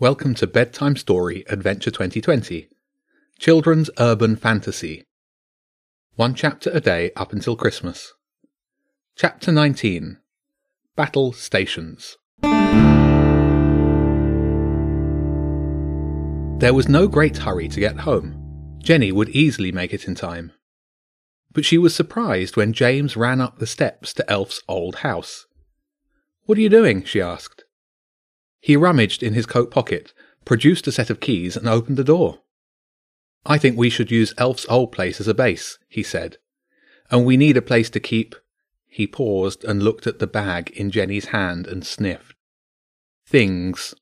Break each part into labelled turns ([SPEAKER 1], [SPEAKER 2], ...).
[SPEAKER 1] Welcome to Bedtime Story Adventure 2020 Children's Urban Fantasy. One chapter a day up until Christmas. Chapter 19 Battle Stations. There was no great hurry to get home. Jenny would easily make it in time. But she was surprised when James ran up the steps to Elf's old house. What are you doing? she asked. He rummaged in his coat pocket, produced a set of keys, and opened the door. I think we should use Elf's old place as a base, he said. And we need a place to keep. He paused and looked at the bag in Jenny's hand and sniffed. Things.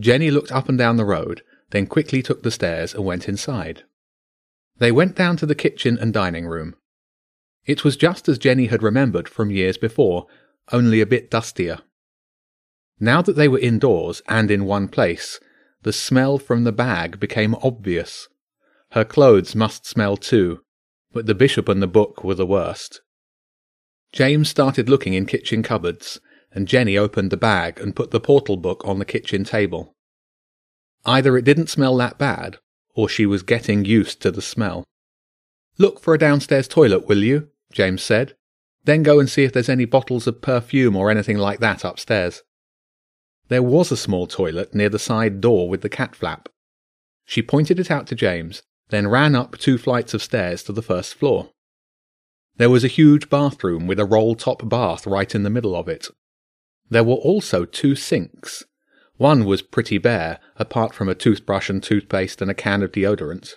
[SPEAKER 1] Jenny looked up and down the road, then quickly took the stairs and went inside. They went down to the kitchen and dining room. It was just as Jenny had remembered from years before, only a bit dustier. Now that they were indoors and in one place, the smell from the bag became obvious. Her clothes must smell too, but the bishop and the book were the worst. James started looking in kitchen cupboards, and Jenny opened the bag and put the portal book on the kitchen table. Either it didn't smell that bad, or she was getting used to the smell. Look for a downstairs toilet, will you? James said. Then go and see if there's any bottles of perfume or anything like that upstairs. There was a small toilet near the side door with the cat flap. She pointed it out to James, then ran up two flights of stairs to the first floor. There was a huge bathroom with a roll top bath right in the middle of it. There were also two sinks. One was pretty bare, apart from a toothbrush and toothpaste and a can of deodorant.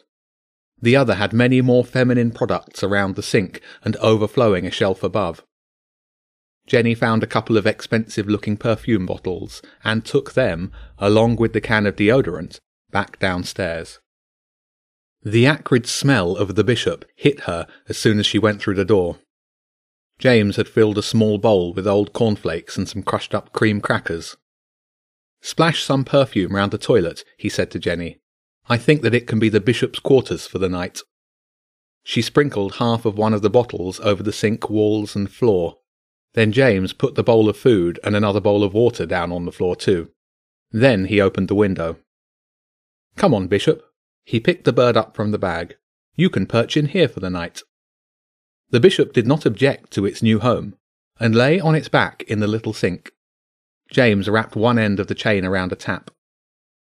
[SPEAKER 1] The other had many more feminine products around the sink and overflowing a shelf above. Jenny found a couple of expensive looking perfume bottles and took them, along with the can of deodorant, back downstairs. The acrid smell of the bishop hit her as soon as she went through the door. James had filled a small bowl with old cornflakes and some crushed up cream crackers. Splash some perfume round the toilet, he said to Jenny. I think that it can be the bishop's quarters for the night. She sprinkled half of one of the bottles over the sink walls and floor then James put the bowl of food and another bowl of water down on the floor too. Then he opened the window. Come on, Bishop. He picked the bird up from the bag. You can perch in here for the night. The bishop did not object to its new home, and lay on its back in the little sink. James wrapped one end of the chain around a tap.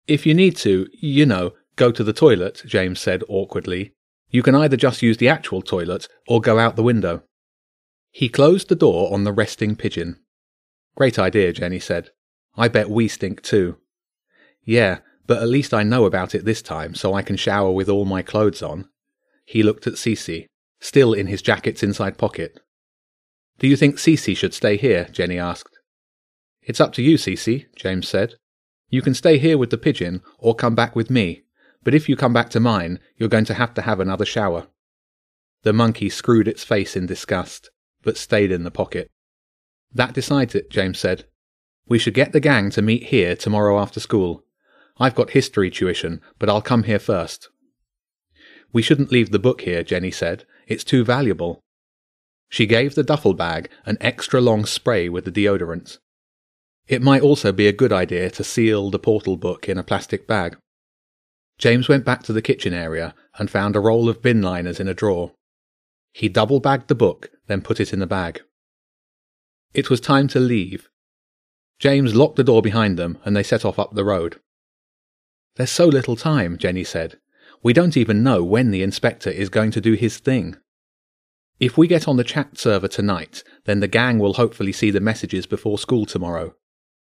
[SPEAKER 1] If you need to, you know, go to the toilet, James said awkwardly, you can either just use the actual toilet or go out the window. He closed the door on the resting pigeon. Great idea, Jenny said. I bet we stink too. Yeah, but at least I know about it this time, so I can shower with all my clothes on. He looked at Cece, still in his jacket's inside pocket. Do you think Cece should stay here? Jenny asked. It's up to you, Cece, James said. You can stay here with the pigeon or come back with me, but if you come back to mine, you're going to have to have another shower. The monkey screwed its face in disgust but stayed in the pocket. That decides it, James said. We should get the gang to meet here tomorrow after school. I've got history tuition, but I'll come here first. We shouldn't leave the book here, Jenny said. It's too valuable. She gave the duffel bag an extra long spray with the deodorant. It might also be a good idea to seal the portal book in a plastic bag. James went back to the kitchen area and found a roll of bin liners in a drawer. He double bagged the book, then put it in the bag. It was time to leave. James locked the door behind them, and they set off up the road. There's so little time, Jenny said. We don't even know when the inspector is going to do his thing. If we get on the chat server tonight, then the gang will hopefully see the messages before school tomorrow.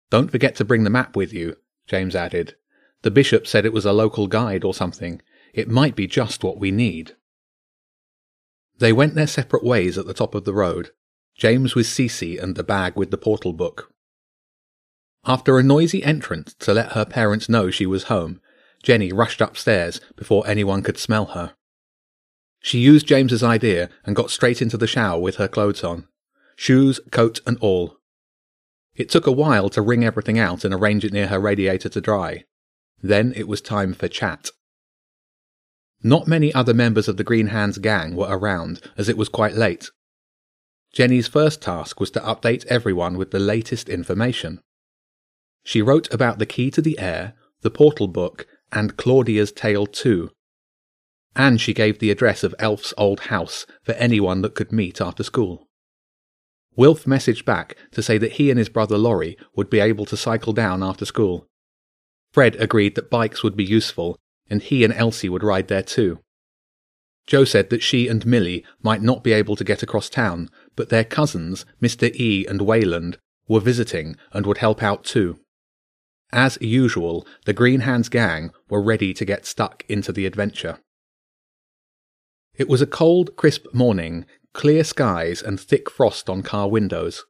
[SPEAKER 1] Don't forget to bring the map with you, James added. The bishop said it was a local guide or something. It might be just what we need. They went their separate ways at the top of the road, James with Cece and the bag with the portal book. After a noisy entrance to let her parents know she was home, Jenny rushed upstairs before anyone could smell her. She used James's idea and got straight into the shower with her clothes on, shoes, coat, and all. It took a while to wring everything out and arrange it near her radiator to dry. Then it was time for chat. Not many other members of the Green Hands gang were around, as it was quite late. Jenny's first task was to update everyone with the latest information. She wrote about the key to the air, The Portal Book, and Claudia's Tale too. And she gave the address of Elf's old house for anyone that could meet after school. Wilf messaged back to say that he and his brother Laurie would be able to cycle down after school. Fred agreed that bikes would be useful, and he and Elsie would ride there too. Joe said that she and Millie might not be able to get across town, but their cousins, Mr. E and Wayland, were visiting and would help out too. As usual, the Green Hands gang were ready to get stuck into the adventure. It was a cold, crisp morning, clear skies and thick frost on car windows.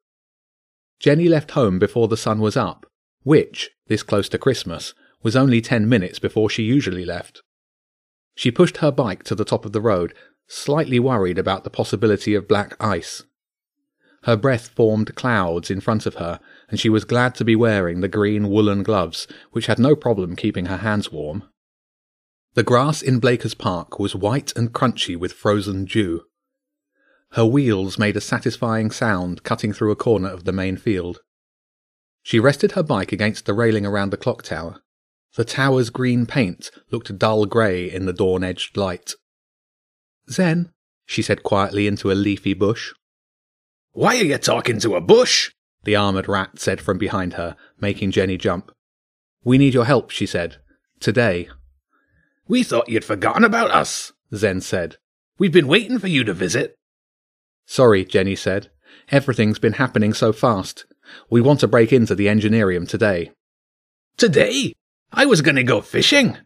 [SPEAKER 1] Jenny left home before the sun was up, which, this close to Christmas, was only ten minutes before she usually left. She pushed her bike to the top of the road, slightly worried about the possibility of black ice. Her breath formed clouds in front of her, and she was glad to be wearing the green woolen gloves, which had no problem keeping her hands warm. The grass in Blakers Park was white and crunchy with frozen dew. Her wheels made a satisfying sound cutting through a corner of the main field. She rested her bike against the railing around the clock tower. The tower's green paint looked dull grey in the dawn-edged light. Zen, she said quietly into a leafy bush.
[SPEAKER 2] Why are you talking to a bush?
[SPEAKER 1] The armoured rat said from behind her, making Jenny jump. We need your help, she said. Today.
[SPEAKER 2] We thought you'd forgotten about us, Zen said. We've been waiting for you to visit.
[SPEAKER 1] Sorry, Jenny said. Everything's been happening so fast. We want to break into the Engineerium today.
[SPEAKER 2] Today? I was going to go fishing.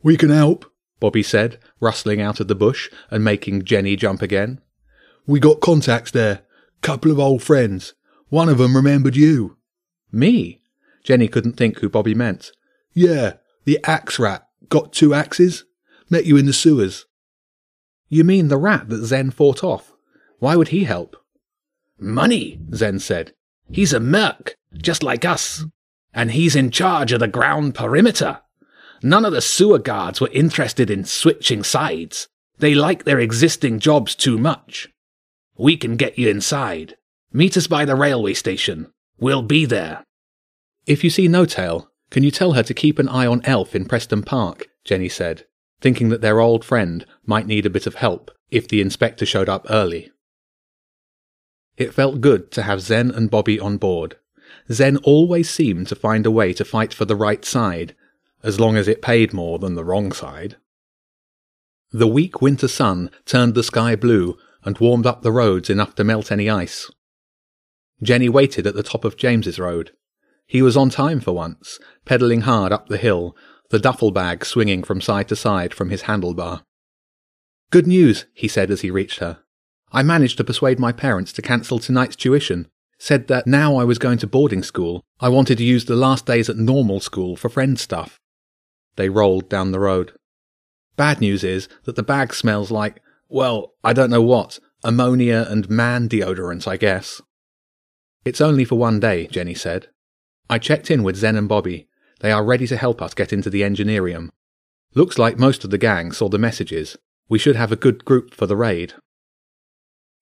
[SPEAKER 3] We can help,
[SPEAKER 1] Bobby said, rustling out of the bush and making Jenny jump again.
[SPEAKER 3] We got contacts there. Couple of old friends. One of 'em remembered you.
[SPEAKER 1] Me? Jenny couldn't think who Bobby meant.
[SPEAKER 3] Yeah, the axe rat. Got two axes? Met you in the sewers.
[SPEAKER 1] You mean the rat that Zen fought off? Why would he help?
[SPEAKER 2] Money, Zen said. He's a merc, just like us. And he's in charge of the ground perimeter. None of the sewer guards were interested in switching sides. They like their existing jobs too much. We can get you inside. Meet us by the railway station. We'll be there.
[SPEAKER 1] If you see No Tail, can you tell her to keep an eye on Elf in Preston Park? Jenny said, thinking that their old friend might need a bit of help if the inspector showed up early. It felt good to have Zen and Bobby on board. Zen always seemed to find a way to fight for the right side, as long as it paid more than the wrong side. The weak winter sun turned the sky blue and warmed up the roads enough to melt any ice. Jenny waited at the top of James's road. He was on time for once, pedalling hard up the hill, the duffel bag swinging from side to side from his handlebar. Good news, he said as he reached her. I managed to persuade my parents to cancel tonight's tuition. Said that now I was going to boarding school, I wanted to use the last days at normal school for friend stuff. They rolled down the road. Bad news is that the bag smells like, well, I don't know what, ammonia and man deodorant, I guess. It's only for one day, Jenny said. I checked in with Zen and Bobby. They are ready to help us get into the Engineerium. Looks like most of the gang saw the messages. We should have a good group for the raid.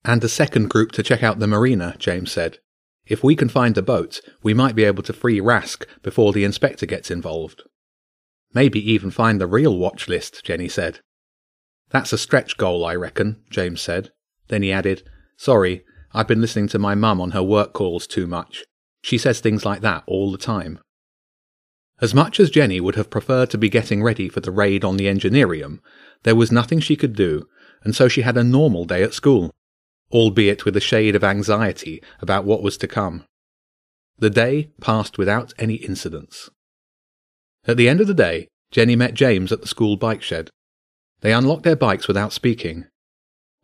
[SPEAKER 1] And a second group to check out the marina, James said. If we can find the boat, we might be able to free Rask before the inspector gets involved. Maybe even find the real watch list, Jenny said. That's a stretch goal, I reckon, James said. Then he added, Sorry, I've been listening to my mum on her work calls too much. She says things like that all the time. As much as Jenny would have preferred to be getting ready for the raid on the Engineerium, there was nothing she could do, and so she had a normal day at school albeit with a shade of anxiety about what was to come. The day passed without any incidents. At the end of the day, Jenny met James at the school bike shed. They unlocked their bikes without speaking.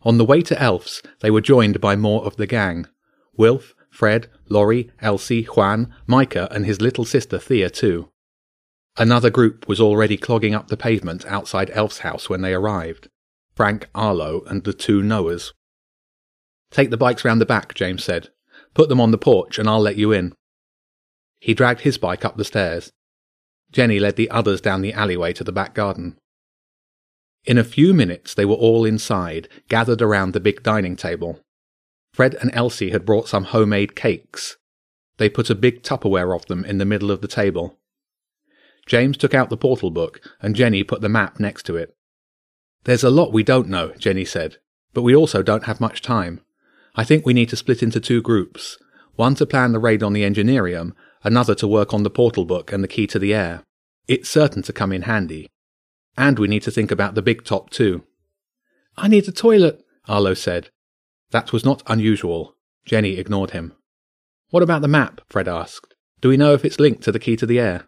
[SPEAKER 1] On the way to Elf's, they were joined by more of the gang Wilf, Fred, Laurie, Elsie, Juan, Micah, and his little sister Thea, too. Another group was already clogging up the pavement outside Elf's house when they arrived Frank, Arlo, and the two Noahs. Take the bikes round the back, James said. Put them on the porch and I'll let you in. He dragged his bike up the stairs. Jenny led the others down the alleyway to the back garden. In a few minutes they were all inside, gathered around the big dining table. Fred and Elsie had brought some homemade cakes. They put a big Tupperware of them in the middle of the table. James took out the portal book and Jenny put the map next to it. There's a lot we don't know, Jenny said, but we also don't have much time. I think we need to split into two groups one to plan the raid on the Engineerium, another to work on the portal book and the key to the air. It's certain to come in handy. And we need to think about the big top too. I need a toilet, Arlo said. That was not unusual. Jenny ignored him. What about the map? Fred asked. Do we know if it's linked to the key to the air?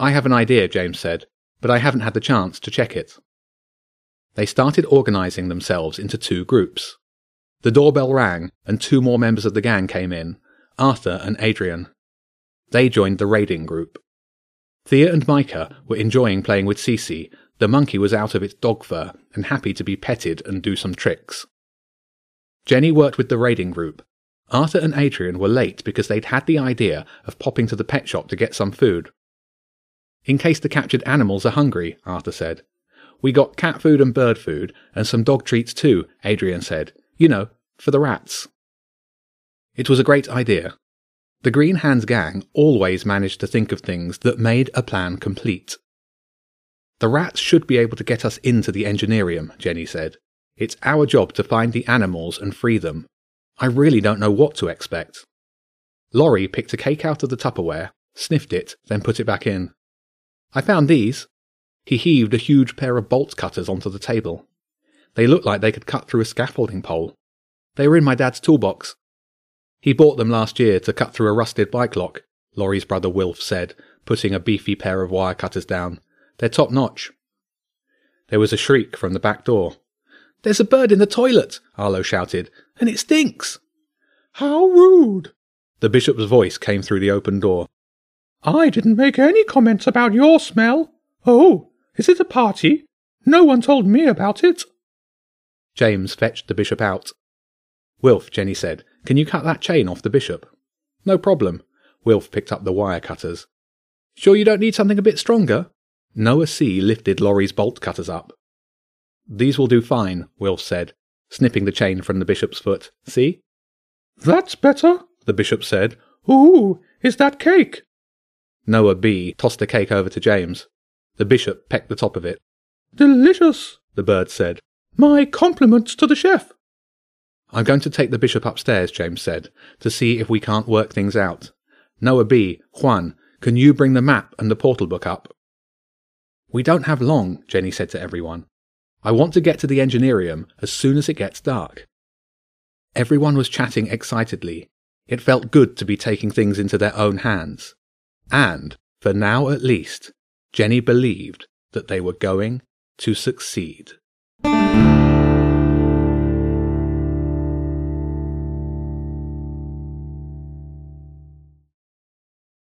[SPEAKER 1] I have an idea, James said, but I haven't had the chance to check it. They started organizing themselves into two groups. The doorbell rang, and two more members of the gang came in, Arthur and Adrian. They joined the raiding group. Thea and Micah were enjoying playing with Cece. The monkey was out of its dog fur and happy to be petted and do some tricks. Jenny worked with the raiding group. Arthur and Adrian were late because they'd had the idea of popping to the pet shop to get some food. In case the captured animals are hungry, Arthur said. We got cat food and bird food, and some dog treats too, Adrian said. You know, for the rats. It was a great idea. The Green Hands gang always managed to think of things that made a plan complete. The rats should be able to get us into the Engineerium, Jenny said. It's our job to find the animals and free them. I really don't know what to expect. Laurie picked a cake out of the Tupperware, sniffed it, then put it back in. I found these. He heaved a huge pair of bolt cutters onto the table. They looked like they could cut through a scaffolding pole. They were in my dad's toolbox. He bought them last year to cut through a rusted bike lock, Laurie's brother Wilf said, putting a beefy pair of wire cutters down. They're top notch. There was a shriek from the back door. There's a bird in the toilet, Arlo shouted, and it stinks.
[SPEAKER 3] How rude!
[SPEAKER 1] The bishop's voice came through the open door.
[SPEAKER 3] I didn't make any comments about your smell. Oh, is it a party? No one told me about it.
[SPEAKER 1] James fetched the bishop out. Wilf, Jenny said, can you cut that chain off the bishop? No problem. Wilf picked up the wire cutters. Sure you don't need something a bit stronger? Noah C. lifted Laurie's bolt cutters up. These will do fine, Wilf said, snipping the chain from the bishop's foot. See?
[SPEAKER 3] That's better, the bishop said. Ooh, is that cake?
[SPEAKER 1] Noah B. tossed the cake over to James. The bishop pecked the top of it.
[SPEAKER 3] Delicious, the bird said. My compliments to the chef.
[SPEAKER 1] I'm going to take the bishop upstairs, James said, to see if we can't work things out. Noah B., Juan, can you bring the map and the portal book up? We don't have long, Jenny said to everyone. I want to get to the Engineerium as soon as it gets dark. Everyone was chatting excitedly. It felt good to be taking things into their own hands. And, for now at least, Jenny believed that they were going to succeed.